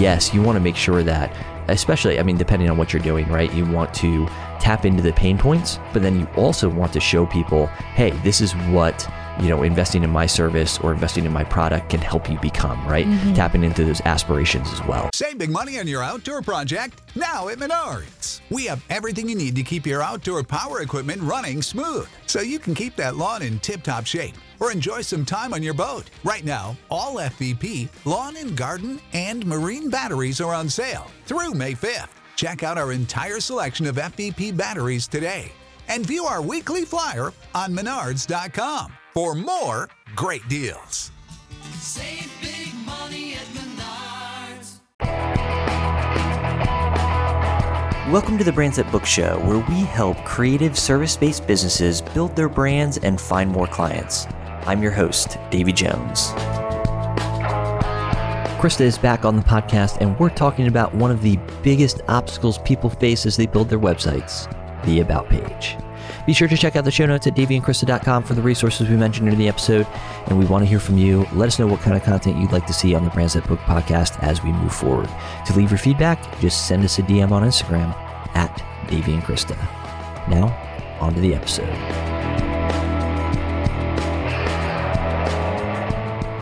yes, you want to make sure that, especially, I mean, depending on what you're doing, right? You want to tap into the pain points, but then you also want to show people, hey, this is what you know, investing in my service or investing in my product can help you become, right? Mm-hmm. Tapping into those aspirations as well. Save big money on your outdoor project now at Menards. We have everything you need to keep your outdoor power equipment running smooth so you can keep that lawn in tip top shape or enjoy some time on your boat. Right now, all FVP, lawn and garden, and marine batteries are on sale through May 5th. Check out our entire selection of FVP batteries today and view our weekly flyer on menards.com for more great deals. Save big money at Menards. Welcome to the Brands That Book Show, where we help creative service based businesses build their brands and find more clients. I'm your host, Davey Jones. Krista is back on the podcast, and we're talking about one of the biggest obstacles people face as they build their websites the About page. Be sure to check out the show notes at daveyandkrista.com for the resources we mentioned in the episode. And we want to hear from you. Let us know what kind of content you'd like to see on the Brands That Book podcast as we move forward. To leave your feedback, just send us a DM on Instagram at Krista. Now, on to the episode.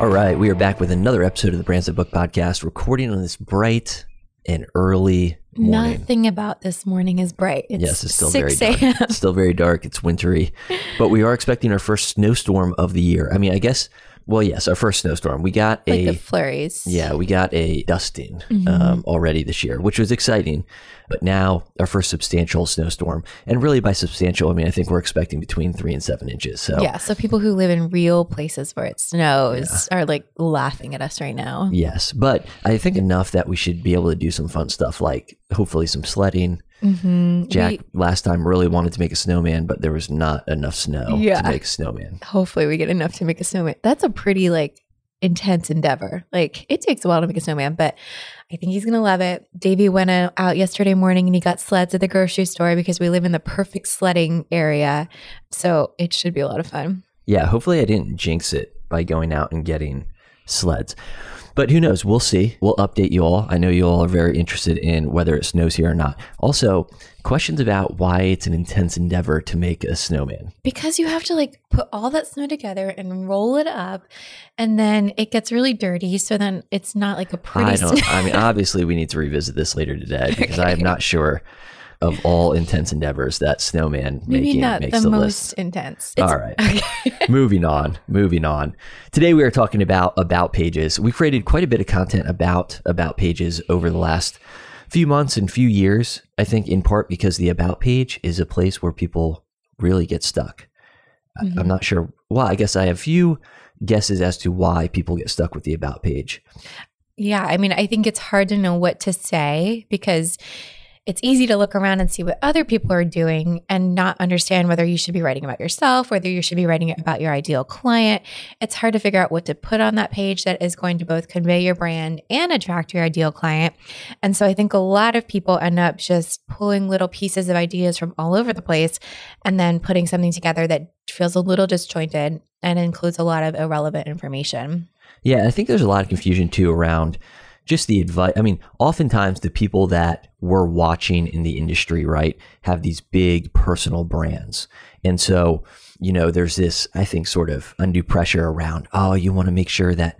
All right, we are back with another episode of the Brands That Book podcast, recording on this bright and early morning. Nothing about this morning is bright. It's yes, it's still very dark. It's still very dark. It's wintry, but we are expecting our first snowstorm of the year. I mean, I guess. Well, yes, our first snowstorm. We got like a the flurries. Yeah, we got a dusting mm-hmm. um, already this year, which was exciting. But now our first substantial snowstorm, and really by substantial, I mean I think we're expecting between three and seven inches. So yeah, so people who live in real places where it snows yeah. are like laughing at us right now. Yes, but I think enough that we should be able to do some fun stuff, like hopefully some sledding. Mm-hmm. Jack we, last time really wanted to make a snowman, but there was not enough snow yeah. to make a snowman. Hopefully, we get enough to make a snowman. That's a pretty like intense endeavor. Like it takes a while to make a snowman, but I think he's going to love it. Davey went out yesterday morning and he got sleds at the grocery store because we live in the perfect sledding area. So it should be a lot of fun. Yeah, hopefully I didn't jinx it by going out and getting sleds. But who knows? We'll see. We'll update you all. I know you all are very interested in whether it snows here or not. Also, questions about why it's an intense endeavor to make a snowman. Because you have to like put all that snow together and roll it up, and then it gets really dirty. So then it's not like a pretty. I don't. I mean, obviously, we need to revisit this later today because okay. I am not sure of all intense endeavors that snowman Maybe making not makes the, the most list. intense. It's, all right. Okay. moving on. Moving on. Today we are talking about about pages. We created quite a bit of content about about pages over the last few months and few years. I think in part because the about page is a place where people really get stuck. Mm-hmm. I'm not sure. Well, I guess I have a few guesses as to why people get stuck with the about page. Yeah, I mean, I think it's hard to know what to say because it's easy to look around and see what other people are doing and not understand whether you should be writing about yourself, whether you should be writing about your ideal client. It's hard to figure out what to put on that page that is going to both convey your brand and attract your ideal client. And so I think a lot of people end up just pulling little pieces of ideas from all over the place and then putting something together that feels a little disjointed and includes a lot of irrelevant information. Yeah, I think there's a lot of confusion too around just the advice. I mean, oftentimes the people that we're watching in the industry, right, have these big personal brands. And so, you know, there's this, I think, sort of undue pressure around, oh, you want to make sure that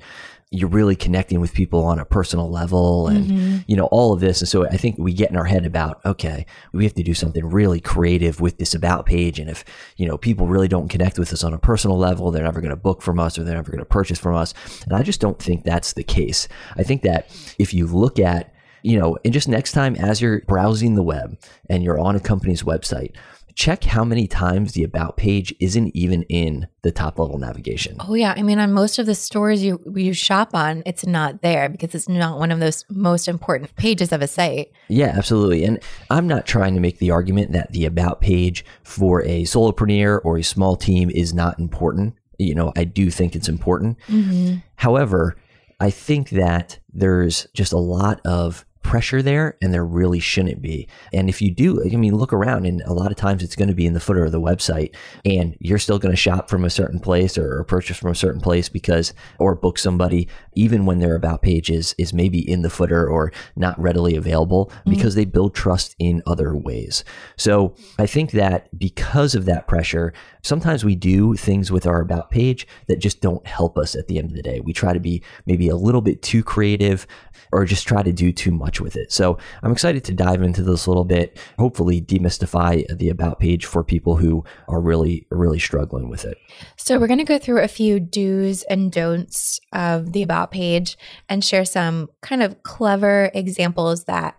you're really connecting with people on a personal level and mm-hmm. you know all of this. And so i think we get in our head about okay we have to do something really creative with this about page. And if you know people really don't connect with us on a personal level they're never going to book from us or they're never going to purchase from us. And i just don't think that's the case. I think that if you look at you know and just next time as you're browsing the web and you're on a company's website check how many times the about page isn't even in the top level navigation. Oh yeah, I mean on most of the stores you you shop on, it's not there because it's not one of those most important pages of a site. Yeah, absolutely. And I'm not trying to make the argument that the about page for a solopreneur or a small team is not important. You know, I do think it's important. Mm-hmm. However, I think that there's just a lot of pressure there and there really shouldn't be. And if you do, I mean, look around and a lot of times it's going to be in the footer of the website and you're still going to shop from a certain place or, or purchase from a certain place because, or book somebody, even when their about page is, is maybe in the footer or not readily available mm-hmm. because they build trust in other ways. So I think that because of that pressure, sometimes we do things with our about page that just don't help us at the end of the day. We try to be maybe a little bit too creative or just try to do too much with it. So I'm excited to dive into this a little bit, hopefully demystify the about page for people who are really, really struggling with it. So, we're going to go through a few do's and don'ts of the About page and share some kind of clever examples that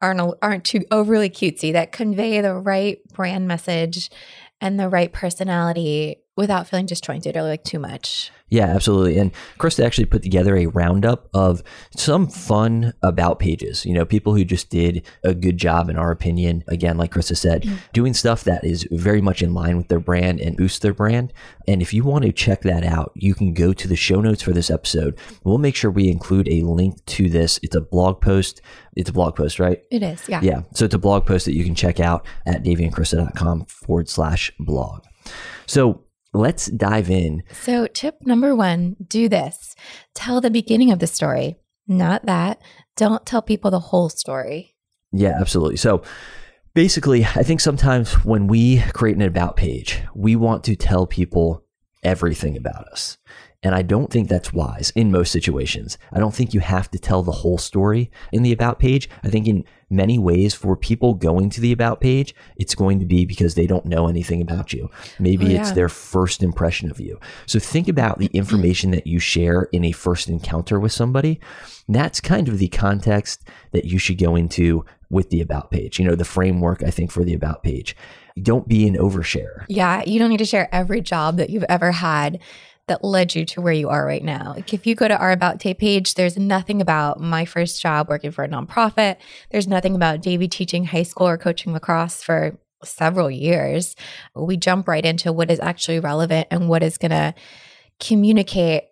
aren't, aren't too overly cutesy, that convey the right brand message and the right personality without feeling disjointed or like too much. Yeah, absolutely. And Krista actually put together a roundup of some fun about pages. You know, people who just did a good job, in our opinion. Again, like Krista said, mm-hmm. doing stuff that is very much in line with their brand and boost their brand. And if you want to check that out, you can go to the show notes for this episode. We'll make sure we include a link to this. It's a blog post. It's a blog post, right? It is, yeah. Yeah. So it's a blog post that you can check out at daveyandkrista.com forward slash blog. So let's dive in. So, tip number one do this tell the beginning of the story, not that. Don't tell people the whole story. Yeah, absolutely. So, basically, I think sometimes when we create an about page, we want to tell people everything about us. And I don't think that's wise in most situations. I don't think you have to tell the whole story in the about page. I think in many ways for people going to the about page, it's going to be because they don't know anything about you. Maybe oh, yeah. it's their first impression of you. So think about the information that you share in a first encounter with somebody. That's kind of the context that you should go into with the about page. You know, the framework I think for the about page. Don't be an overshare. Yeah, you don't need to share every job that you've ever had that led you to where you are right now. Like if you go to our About Tape page, there's nothing about my first job working for a nonprofit. There's nothing about Davey teaching high school or coaching lacrosse for several years. We jump right into what is actually relevant and what is going to communicate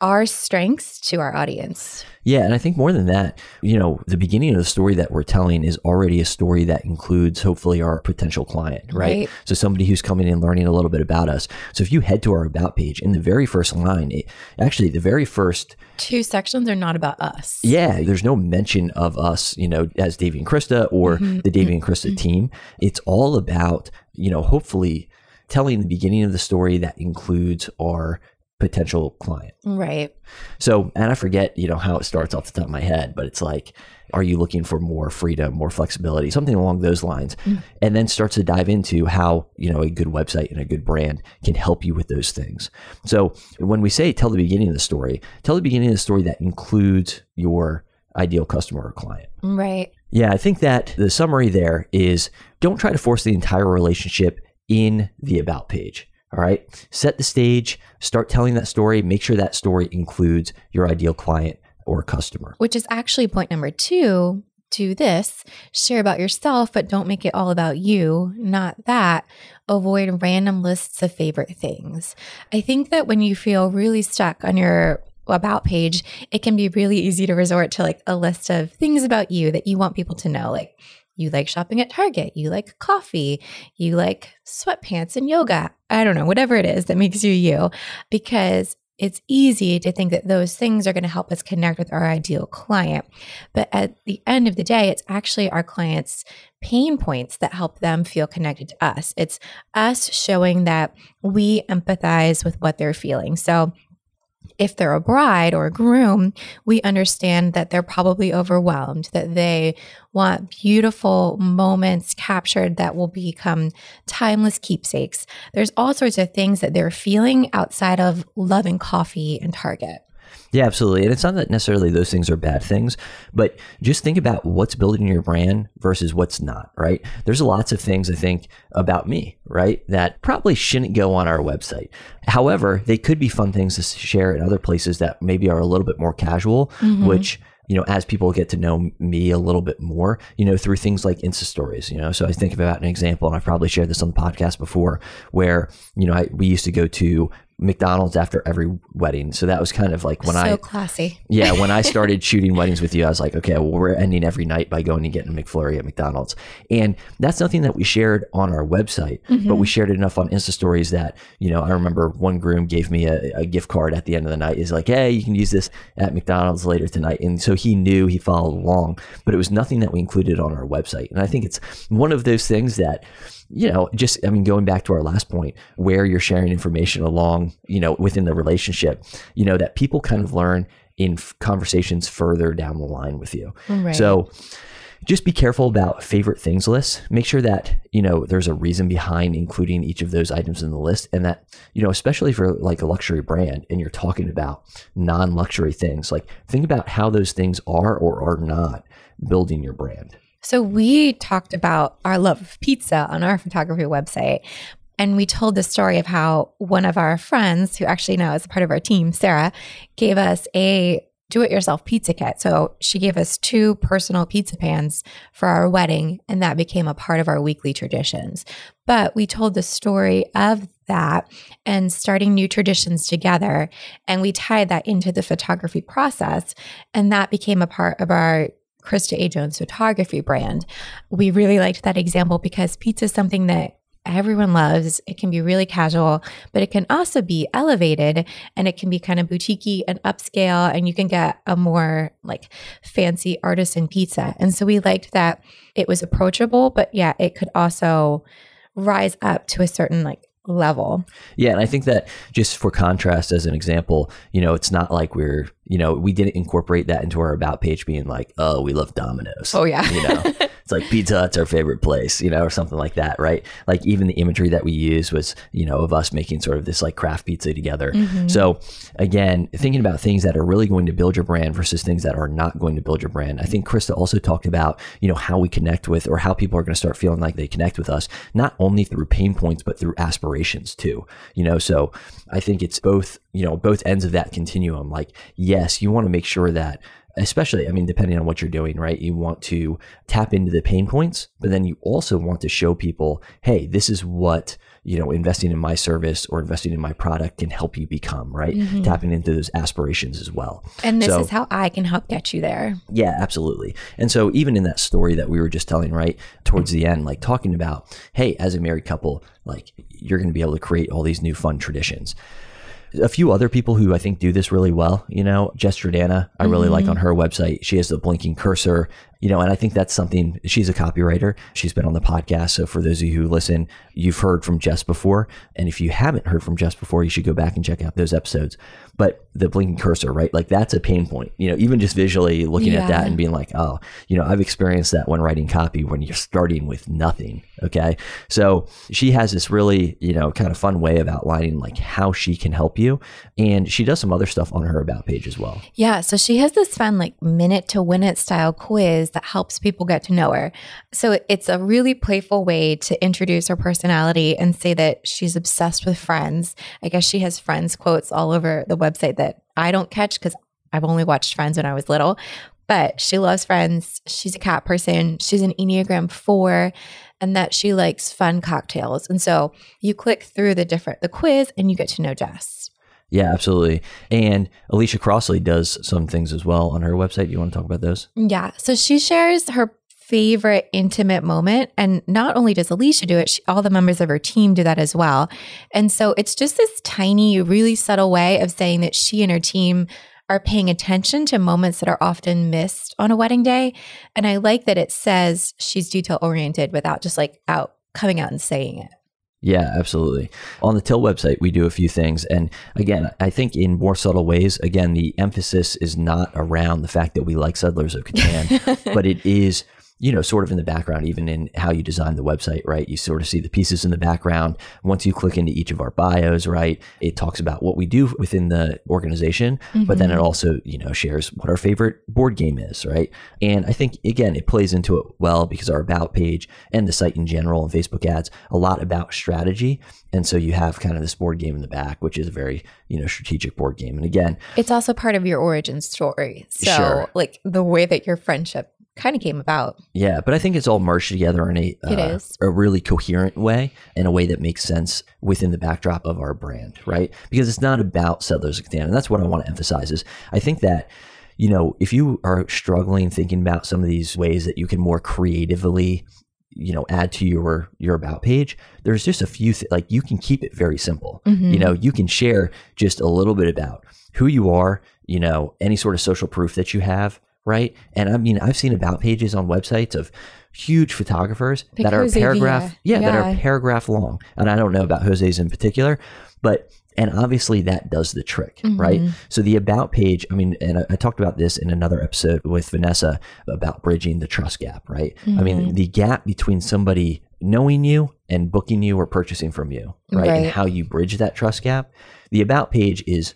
our strengths to our audience. Yeah, and I think more than that, you know, the beginning of the story that we're telling is already a story that includes hopefully our potential client, right? right. So somebody who's coming in learning a little bit about us. So if you head to our about page in the very first line, it, actually the very first two sections are not about us. Yeah, there's no mention of us, you know, as Davey and Krista or mm-hmm. the Davey and Krista mm-hmm. team. It's all about, you know, hopefully telling the beginning of the story that includes our potential client. Right. So, and I forget, you know, how it starts off the top of my head, but it's like, are you looking for more freedom, more flexibility, something along those lines? Mm. And then starts to dive into how, you know, a good website and a good brand can help you with those things. So, when we say tell the beginning of the story, tell the beginning of the story that includes your ideal customer or client. Right. Yeah, I think that the summary there is don't try to force the entire relationship in the about page. All right. Set the stage, start telling that story, make sure that story includes your ideal client or customer. Which is actually point number two. Do this, share about yourself, but don't make it all about you. Not that. Avoid random lists of favorite things. I think that when you feel really stuck on your about page, it can be really easy to resort to like a list of things about you that you want people to know. Like, you like shopping at Target, you like coffee, you like sweatpants and yoga. I don't know, whatever it is that makes you you, because it's easy to think that those things are going to help us connect with our ideal client. But at the end of the day, it's actually our clients' pain points that help them feel connected to us. It's us showing that we empathize with what they're feeling. So if they're a bride or a groom, we understand that they're probably overwhelmed, that they want beautiful moments captured that will become timeless keepsakes. There's all sorts of things that they're feeling outside of loving coffee and Target. Yeah, absolutely. And it's not that necessarily those things are bad things, but just think about what's building your brand versus what's not, right? There's lots of things I think about me, right, that probably shouldn't go on our website. However, they could be fun things to share in other places that maybe are a little bit more casual, mm-hmm. which you know, as people get to know me a little bit more, you know, through things like Insta stories, you know. So I think about an example, and I've probably shared this on the podcast before, where, you know, I, we used to go to McDonald's after every wedding. So that was kind of like when I was so I classy. yeah, when I started shooting weddings with you, I was like, okay, well, we're ending every night by going and getting a McFlurry at McDonald's. And that's nothing that we shared on our website, but mm-hmm. we shared it enough on Insta stories that, you know, I remember one groom gave me a, a gift card at the end of the night. He's like, hey, you can use this at McDonald's later tonight. And so he knew he followed along, but it was nothing that we included on our website. And I think it's one of those things that, you know, just, I mean, going back to our last point, where you're sharing information along, you know, within the relationship, you know, that people kind of learn in f- conversations further down the line with you. Right. So just be careful about favorite things lists. Make sure that, you know, there's a reason behind including each of those items in the list and that, you know, especially for like a luxury brand and you're talking about non-luxury things, like think about how those things are or are not building your brand. So we talked about our love of pizza on our photography website. And we told the story of how one of our friends, who actually now is a part of our team, Sarah, gave us a do it yourself pizza kit. So she gave us two personal pizza pans for our wedding, and that became a part of our weekly traditions. But we told the story of that and starting new traditions together. And we tied that into the photography process. And that became a part of our Krista A. Jones photography brand. We really liked that example because pizza is something that everyone loves. It can be really casual, but it can also be elevated and it can be kind of boutiquey and upscale, and you can get a more like fancy artisan pizza. And so we liked that it was approachable, but yeah, it could also rise up to a certain like level. Yeah, and I think that just for contrast, as an example, you know, it's not like we're, you know, we didn't incorporate that into our about page, being like, oh, we love Domino's. Oh, yeah. you know, it's like Pizza Hut's our favorite place, you know, or something like that, right? Like even the imagery that we use was, you know, of us making sort of this like craft pizza together. Mm-hmm. So again, thinking about things that are really going to build your brand versus things that are not going to build your brand. I think Krista also talked about, you know, how we connect with or how people are going to start feeling like they connect with us, not only through pain points, but through aspirations too. You know, so I think it's both, you know, both ends of that continuum. Like, yes, you want to make sure that especially i mean depending on what you're doing right you want to tap into the pain points but then you also want to show people hey this is what you know investing in my service or investing in my product can help you become right mm-hmm. tapping into those aspirations as well And this So- is how I can help get you there. yeah, absolutely. And so even in that story that we were just telling, right, towards the end, like talking about, hey, as a married couple, like you're going to be able to create all these new fun traditions. A few other people who I think do this really well, you know, Jess Jordana, I really like mm-hmm. on her website. She has the blinking cursor, you know, and I think that's something. She's a copywriter. She's been on the podcast. So for those of you who listen, you've heard from Jess before. And if you haven't heard from Jess before, you should go back and check out those episodes. But the blinking cursor, right? Like that's a pain point, you know, even just visually looking at that and being like, oh, you know, I've experienced that when writing copy when you're starting with nothing. Okay. So she has this really, you know, kind of fun way of outlining like how she can help you. And she does some other stuff on her about page as well. Yeah, so she has this fun like minute to win it style quiz that helps people get to know her. So it's a really playful way to introduce her personality and say that she's obsessed with friends. I guess she has friends quotes all over the website that I don't catch cuz I've only watched Friends when I was little. But she loves friends. She's a cat person. She's an Enneagram 4 and that she likes fun cocktails. And so you click through the different the quiz and you get to know Jess. Yeah, absolutely. And Alicia Crossley does some things as well on her website. You want to talk about those? Yeah. So she shares her favorite intimate moment. And not only does Alicia do it, she, all the members of her team do that as well. And so it's just this tiny, really subtle way of saying that she and her team are paying attention to moments that are often missed on a wedding day. And I like that it says she's detail oriented without just like out coming out and saying it. Yeah, absolutely. On the Till website, we do a few things. And again, I think in more subtle ways, again, the emphasis is not around the fact that we like Settlers of Catan, but it is, you know, sort of in the background, even in how you design the website, right? You sort of see the pieces in the background. Once you click into each of our bios, right, it talks about what we do within the organization, but then it mm-hmm. also, you know, shares what our favorite board game is, right? And I think, again, it plays into it well because our About page and the site in general and Facebook ads, a lot about strategy. And so you have kind of this board game in the back, which is a very, you know, strategic board game. And again, It's also part of your origin story. So, Sure. like the way that your friendship kind of came about. Yeah, but I think it's all merged together in a uh, a really coherent way in a way that makes sense within the backdrop of our brand, right? Because it's not about settlers of Catan, and that's what I want to emphasize. Is I think that you know if you are struggling thinking about some of these ways that you can more creatively you know add to your your about page there's just a few th- like you can keep it very simple Mm-hmm. you know you can share just a little bit about who you are you know any sort of social proof that you have right? And i mean i've seen about pages on websites of huge photographers that are Jose paragraph Villa. yeah, that are paragraph long. And i don't know about jose's in particular but and obviously that does the trick mm-hmm. right? So the about page i mean and I, I talked about this in another episode with vanessa about bridging the trust gap right? I mean mm-hmm. the gap between somebody knowing you and booking you or purchasing from you right, and how you bridge that trust gap. The about page is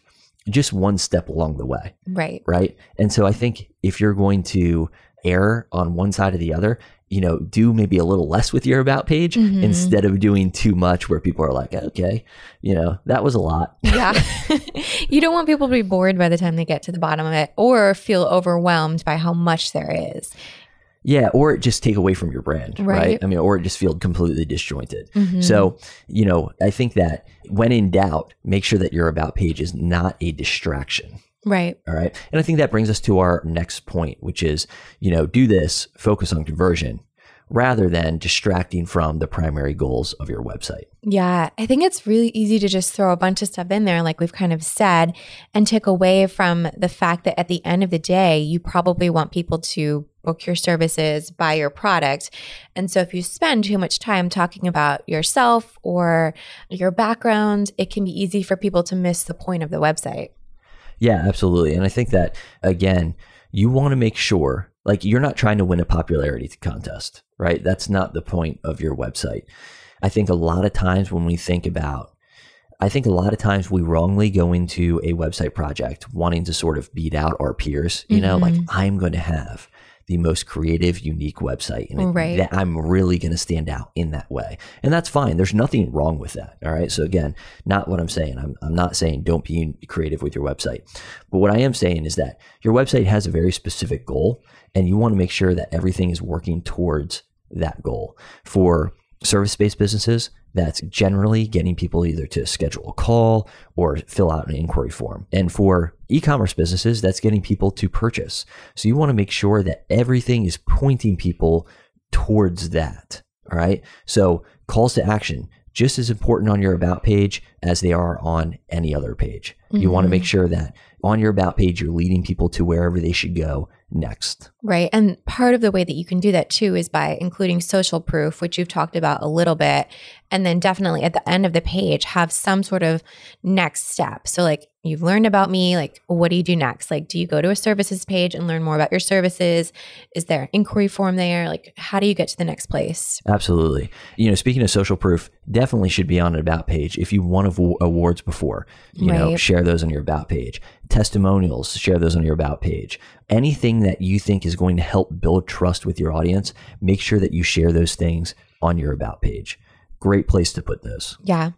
just one step along the way Right. right? And so I think if you're going to err on one side or the other, you know, do maybe a little less with your about page Mm-hmm. instead of doing too much where people are like, okay, you know, that was a lot. Yeah. you don't want people to be bored by the time they get to the bottom of it or feel overwhelmed by how much there is. Yeah, or it just take away from your brand, right? Right. I mean, or it just feel completely disjointed. Mm-hmm. So, you know, I think that when in doubt, make sure that your about page is not a distraction. Right. All right. And I think that brings us to our next point, which is, you know, do this, focus on conversion rather than distracting from the primary goals of your website. Yeah, I think it's really easy to just throw a bunch of stuff in there, like we've kind of said, and take away from the fact that at the end of the day, you probably want people to book your services, buy your product. And so if you spend too much time talking about yourself or your background, it can be easy for people to miss the point of the website. Yeah, absolutely. And I think that again, you want to make sure like you're not trying to win a popularity contest, right? That's not the point of your website. I think a lot of times when we think about I think a lot of times we wrongly go into a website project wanting to sort of beat out our peers, you know, like mm-hmm. I'm going to have the most creative, unique website. And Right. that I'm really going to stand out in that way. And that's fine. There's nothing wrong with that. All right. So, again, not what I'm saying. I'm, I'm not saying don't be creative with your website. But what I am saying is that your website has a very specific goal, and you want to make sure that everything is working towards that goal. For service based businesses, that's generally getting people either to schedule a call or fill out an inquiry form. And for e commerce businesses, that's getting people to purchase. So you want to make sure that everything is pointing people towards that. All right. So calls to action, just as important on your about page as they are on any other page. You want to mm-hmm. make sure that on your about page, you're leading people to wherever they should go next. Right. And part of the way that you can do that too is by including social proof, which you've talked about a little bit. And then definitely at the end of the page, have some sort of next step. So, like, you've learned about me. Like, what do you do next? Like, do you go to a services page and learn more about your services? Is there an inquiry form there? Like, how do you get to the next place? Absolutely. You know, speaking of social proof, definitely should be on an about page. If you won awa- awards before, you know, share those on your about page. Testimonials, share those on your about page. Anything that you think is going to help build trust with your audience, make sure that you share those things on your about page. Great place to put this. Yeah.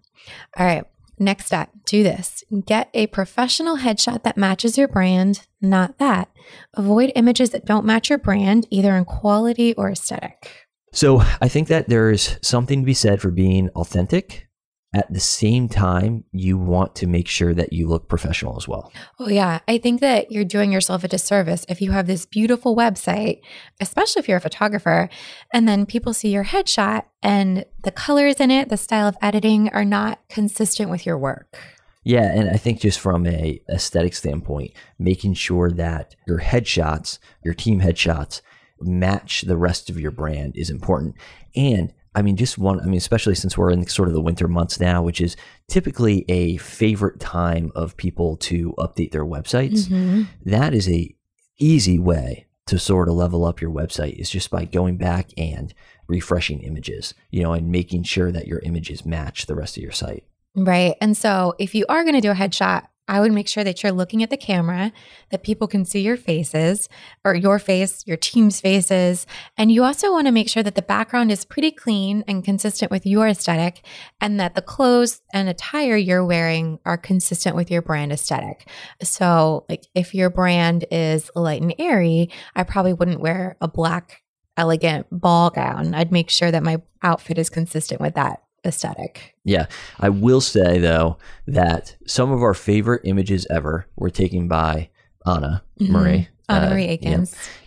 All right. Next step, do this. Get a professional headshot that matches your brand, not that. Avoid images that don't match your brand, either in quality or aesthetic. So I think that there's something to be said for being authentic. At the same time, you want to make sure that you look professional as well. Oh, yeah. I think that you're doing yourself a disservice if you have this beautiful website, especially if you're a photographer, and then people see your headshot and the colors in it, the style of editing are not consistent with your work. Yeah, and I think just from a aesthetic standpoint, making sure that your headshots, your team headshots, match the rest of your brand is important. And I mean, just one, I mean, especially since we're in sort of the winter months now, which is typically a favorite time of people to update their websites. Mm-hmm. That is a easy way to sort of level up your website is just by going back and refreshing images, you know, and making sure that your images match the rest of your site. Right. And so if you are going to do a headshot, I would make sure that you're looking at the camera, that people can see your faces or your face, your team's faces. And you also want to make sure that the background is pretty clean and consistent with your aesthetic, and that the clothes and attire you're wearing are consistent with your brand aesthetic. So, like if your brand is light and airy, I probably wouldn't wear a black, elegant ball gown. I'd make sure that my outfit is consistent with that aesthetic. Yeah. I will say, though, that some of our favorite images ever were taken by Anna Mhm. Marie. Anna Uh, Marie yeah.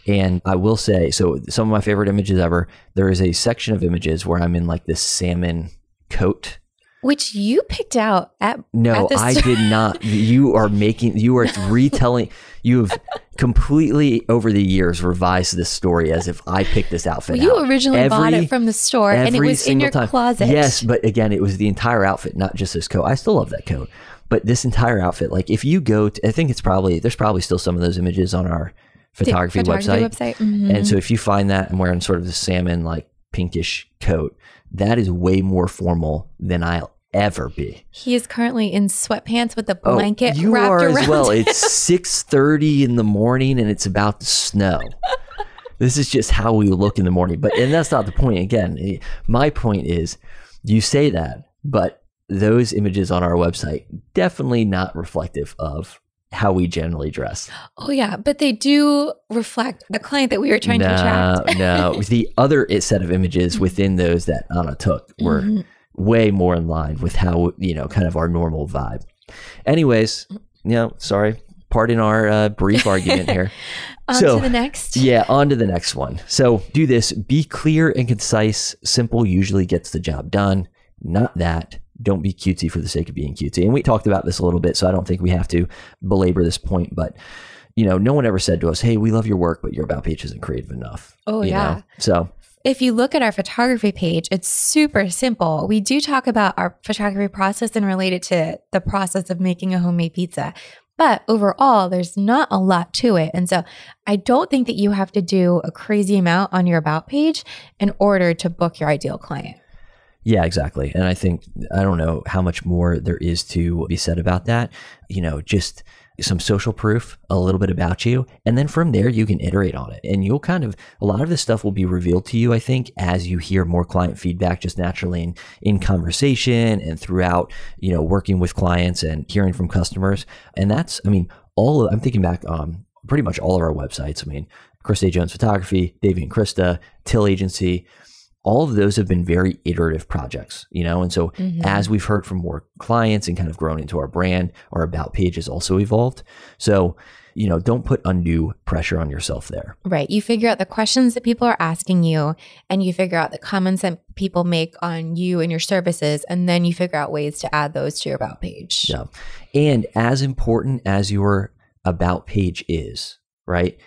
And I will say, so some of my favorite images ever, there is a section of images where I'm in like this salmon coat. Which you picked out at No, At I did not. You are making, you are retelling, you have completely over the years revised this story as if I picked this outfit Well, you out. originally bought it from the store and it was in your time. closet. Yes, but again, it was the entire outfit, not just this coat. I still love that coat, but this entire outfit. Like if you go, to, I think it's probably there's probably still some of those images on our photography, website. website. Mhm. And so if you find that I'm wearing sort of the salmon like pinkish coat, that is way more formal than I'll ever be. he is currently in sweatpants with a blanket Oh, blanket you wrapped are around as well. him. It's six thirty in the morning and it's about to snow. this is just how we look in the morning. But and that's not the point. Again, eh, my point is, you say that, but those images on our website definitely not reflective of how we generally dress. Oh yeah, but they do reflect the client that we were trying to attract. no, no. The other set of images within those that Anna took were Mhm. Way more in line with how you know kind of our normal vibe. Anyways, you know, sorry, pardon our uh, brief argument here. On So, to the next. Yeah, on to the next one. So do this. Be clear and concise. Simple usually gets the job done. Not that. Don't be cutesy for the sake of being cutesy. And we talked about this a little bit, so I don't think we have to belabor this point. But you know, no one ever said to us, "Hey, we love your work, but your about page isn't creative enough." Oh, you yeah. know? So If you look at our photography page, it's super simple. We do talk about our photography process and relate it to the process of making a homemade pizza. But overall, there's not a lot to it. And so I don't think that you have to do a crazy amount on your about page in order to book your ideal client. Yeah, exactly. And I think I don't know how much more there is to be said about that. You know, just some social proof, a little bit about you, and then from there you can iterate on it. And you'll kind of a lot of this stuff will be revealed to you, I think, as you hear more client feedback just naturally in, in conversation and throughout, you know, working with clients and hearing from customers. And that's, I mean, all of, I'm thinking back um pretty much all of our websites. I mean, Krista A. Jones Photography, Davey and Krista, Till Agency, all of those have been very iterative projects, you know? And so Mhm. as we've heard from more clients and kind of grown into our brand, our about page has also evolved. So, you know, don't put undue pressure on yourself there. Right. You figure out the questions that people are asking you, and you figure out the comments that people make on you and your services, and then you figure out ways to add those to your about page. Yeah. And as important as your about page is, right?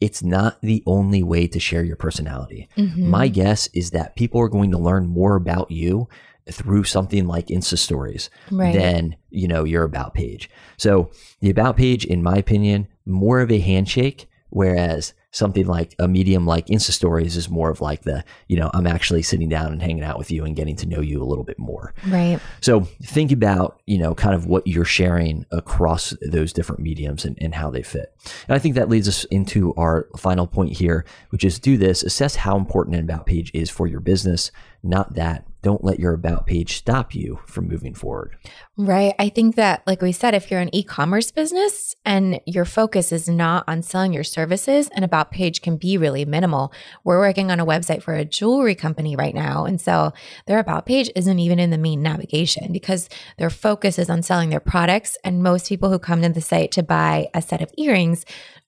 It's not the only way to share your personality. Mhm. My guess is that people are going to learn more about you through something like Insta stories right. than, you know, your about page. So the about page, in my opinion, more of a handshake, whereas something like a medium like Insta stories is more of like the, you know, I'm actually sitting down and hanging out with you and getting to know you a little bit more. right. So think about, you know, kind of what you're sharing across those different mediums and, and how they fit. And I think that leads us into our final point here, which is do this, assess how important an about page is for your business, not that. Don't let your about page stop you from moving forward. Right. I think that, like we said, if you're an e commerce business and your focus is not on selling your services, an about page can be really minimal. We're working on a website for a jewelry company right now. And so their about page isn't even in the main navigation because their focus is on selling their products. And most people who come to the site to buy a set of earrings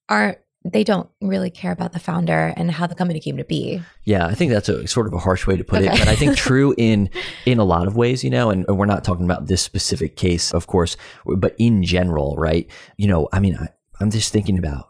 aren't. They don't really care about the founder and how the company came to be. Yeah, I think that's a sort of a harsh way to put it, but I think true in in a lot of ways, you know, and, and we're not talking about this specific case, of course, but in general, right? You know, I mean, I, I'm just thinking about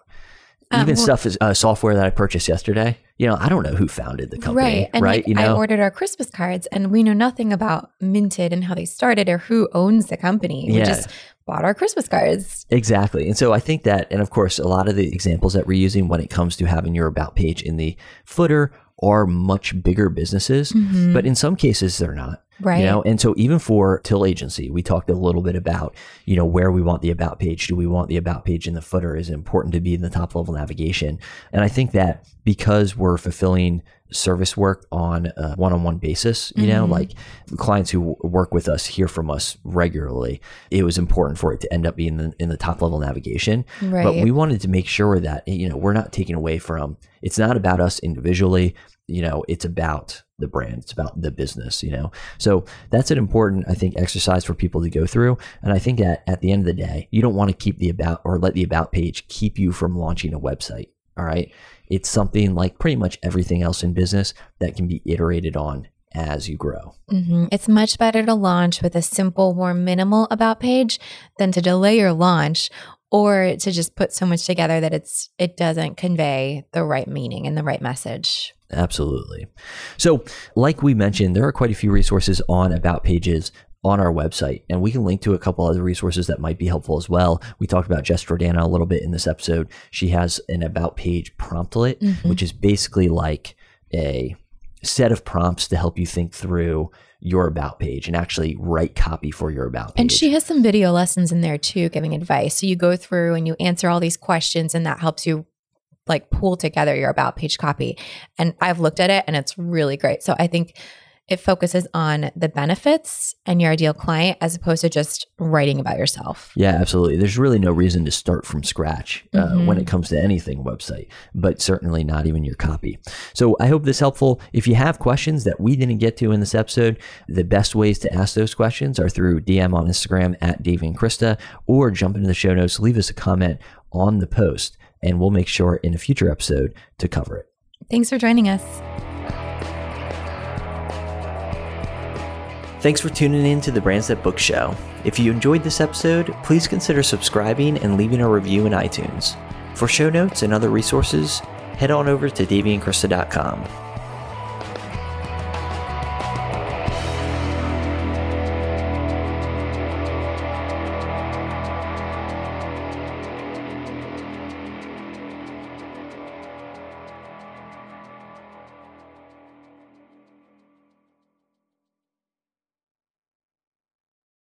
Um, even well- stuff is uh, software that I purchased yesterday. You know, I don't know who founded the company, Right. And right? like, you I ordered our Christmas cards and we know nothing about Minted and how they started or who owns the company. We Yeah. just bought our Christmas cards. Exactly. And so I think that, and of course, a lot of the examples that we're using when it comes to having your about page in the footer are much bigger businesses, Mm-hmm. but in some cases they're not. Right. You know, and so even for Till Agency, we talked a little bit about, you know, where we want the about page. Do we want the about page in the footer? Is it important to be in the top level navigation? And I think that because we're fulfilling service work on a one-on-one basis you know Mhm. like clients who work with us hear from us regularly it was important for it to end up being in the, in the top level navigation Right. but we wanted to make sure that you know we're not taking away from it's not about us individually you know it's about the brand. It's about the business you know? So that's an important i think exercise for people to go through. And i think that at the end of the day you don't want to keep the about or let the about page keep you from launching a website all right? It's something like pretty much everything else in business that can be iterated on as you grow. Hmm It's much better to launch with a simple, more minimal about page than to delay your launch or to just put so much together that it's it doesn't convey the right meaning and the right message. Absolutely. So, like we mentioned, there are quite a few resources on about pages on our website, and we can link to a couple other resources that might be helpful as well. We talked about Jess Jordana a little bit in this episode. She has an about page promptlet, Mhm. which is basically like a set of prompts to help you think through your about page and actually write copy for your about page. And she has some video lessons in there too, giving advice. So you go through and you answer all these questions, and that helps you like pull together your about page copy. And I've looked at it and it's really great. So I think it focuses on the benefits and your ideal client as opposed to just writing about yourself. Yeah, absolutely. There's really no reason to start from scratch uh, Mhm. when it comes to anything website, but certainly not even your copy. So I hope this helpful. If you have questions that we didn't get to in this episode, the best ways to ask those questions are through DM on Instagram at Davey and Krista, or jump into the show notes, leave us a comment on the post, and we'll make sure in a future episode to cover it. Thanks for joining us. Thanks for tuning in to the Brands That Book Show. If you enjoyed this episode, please consider subscribing and leaving a review in iTunes. For show notes and other resources, head on over to daveyandkrista.com.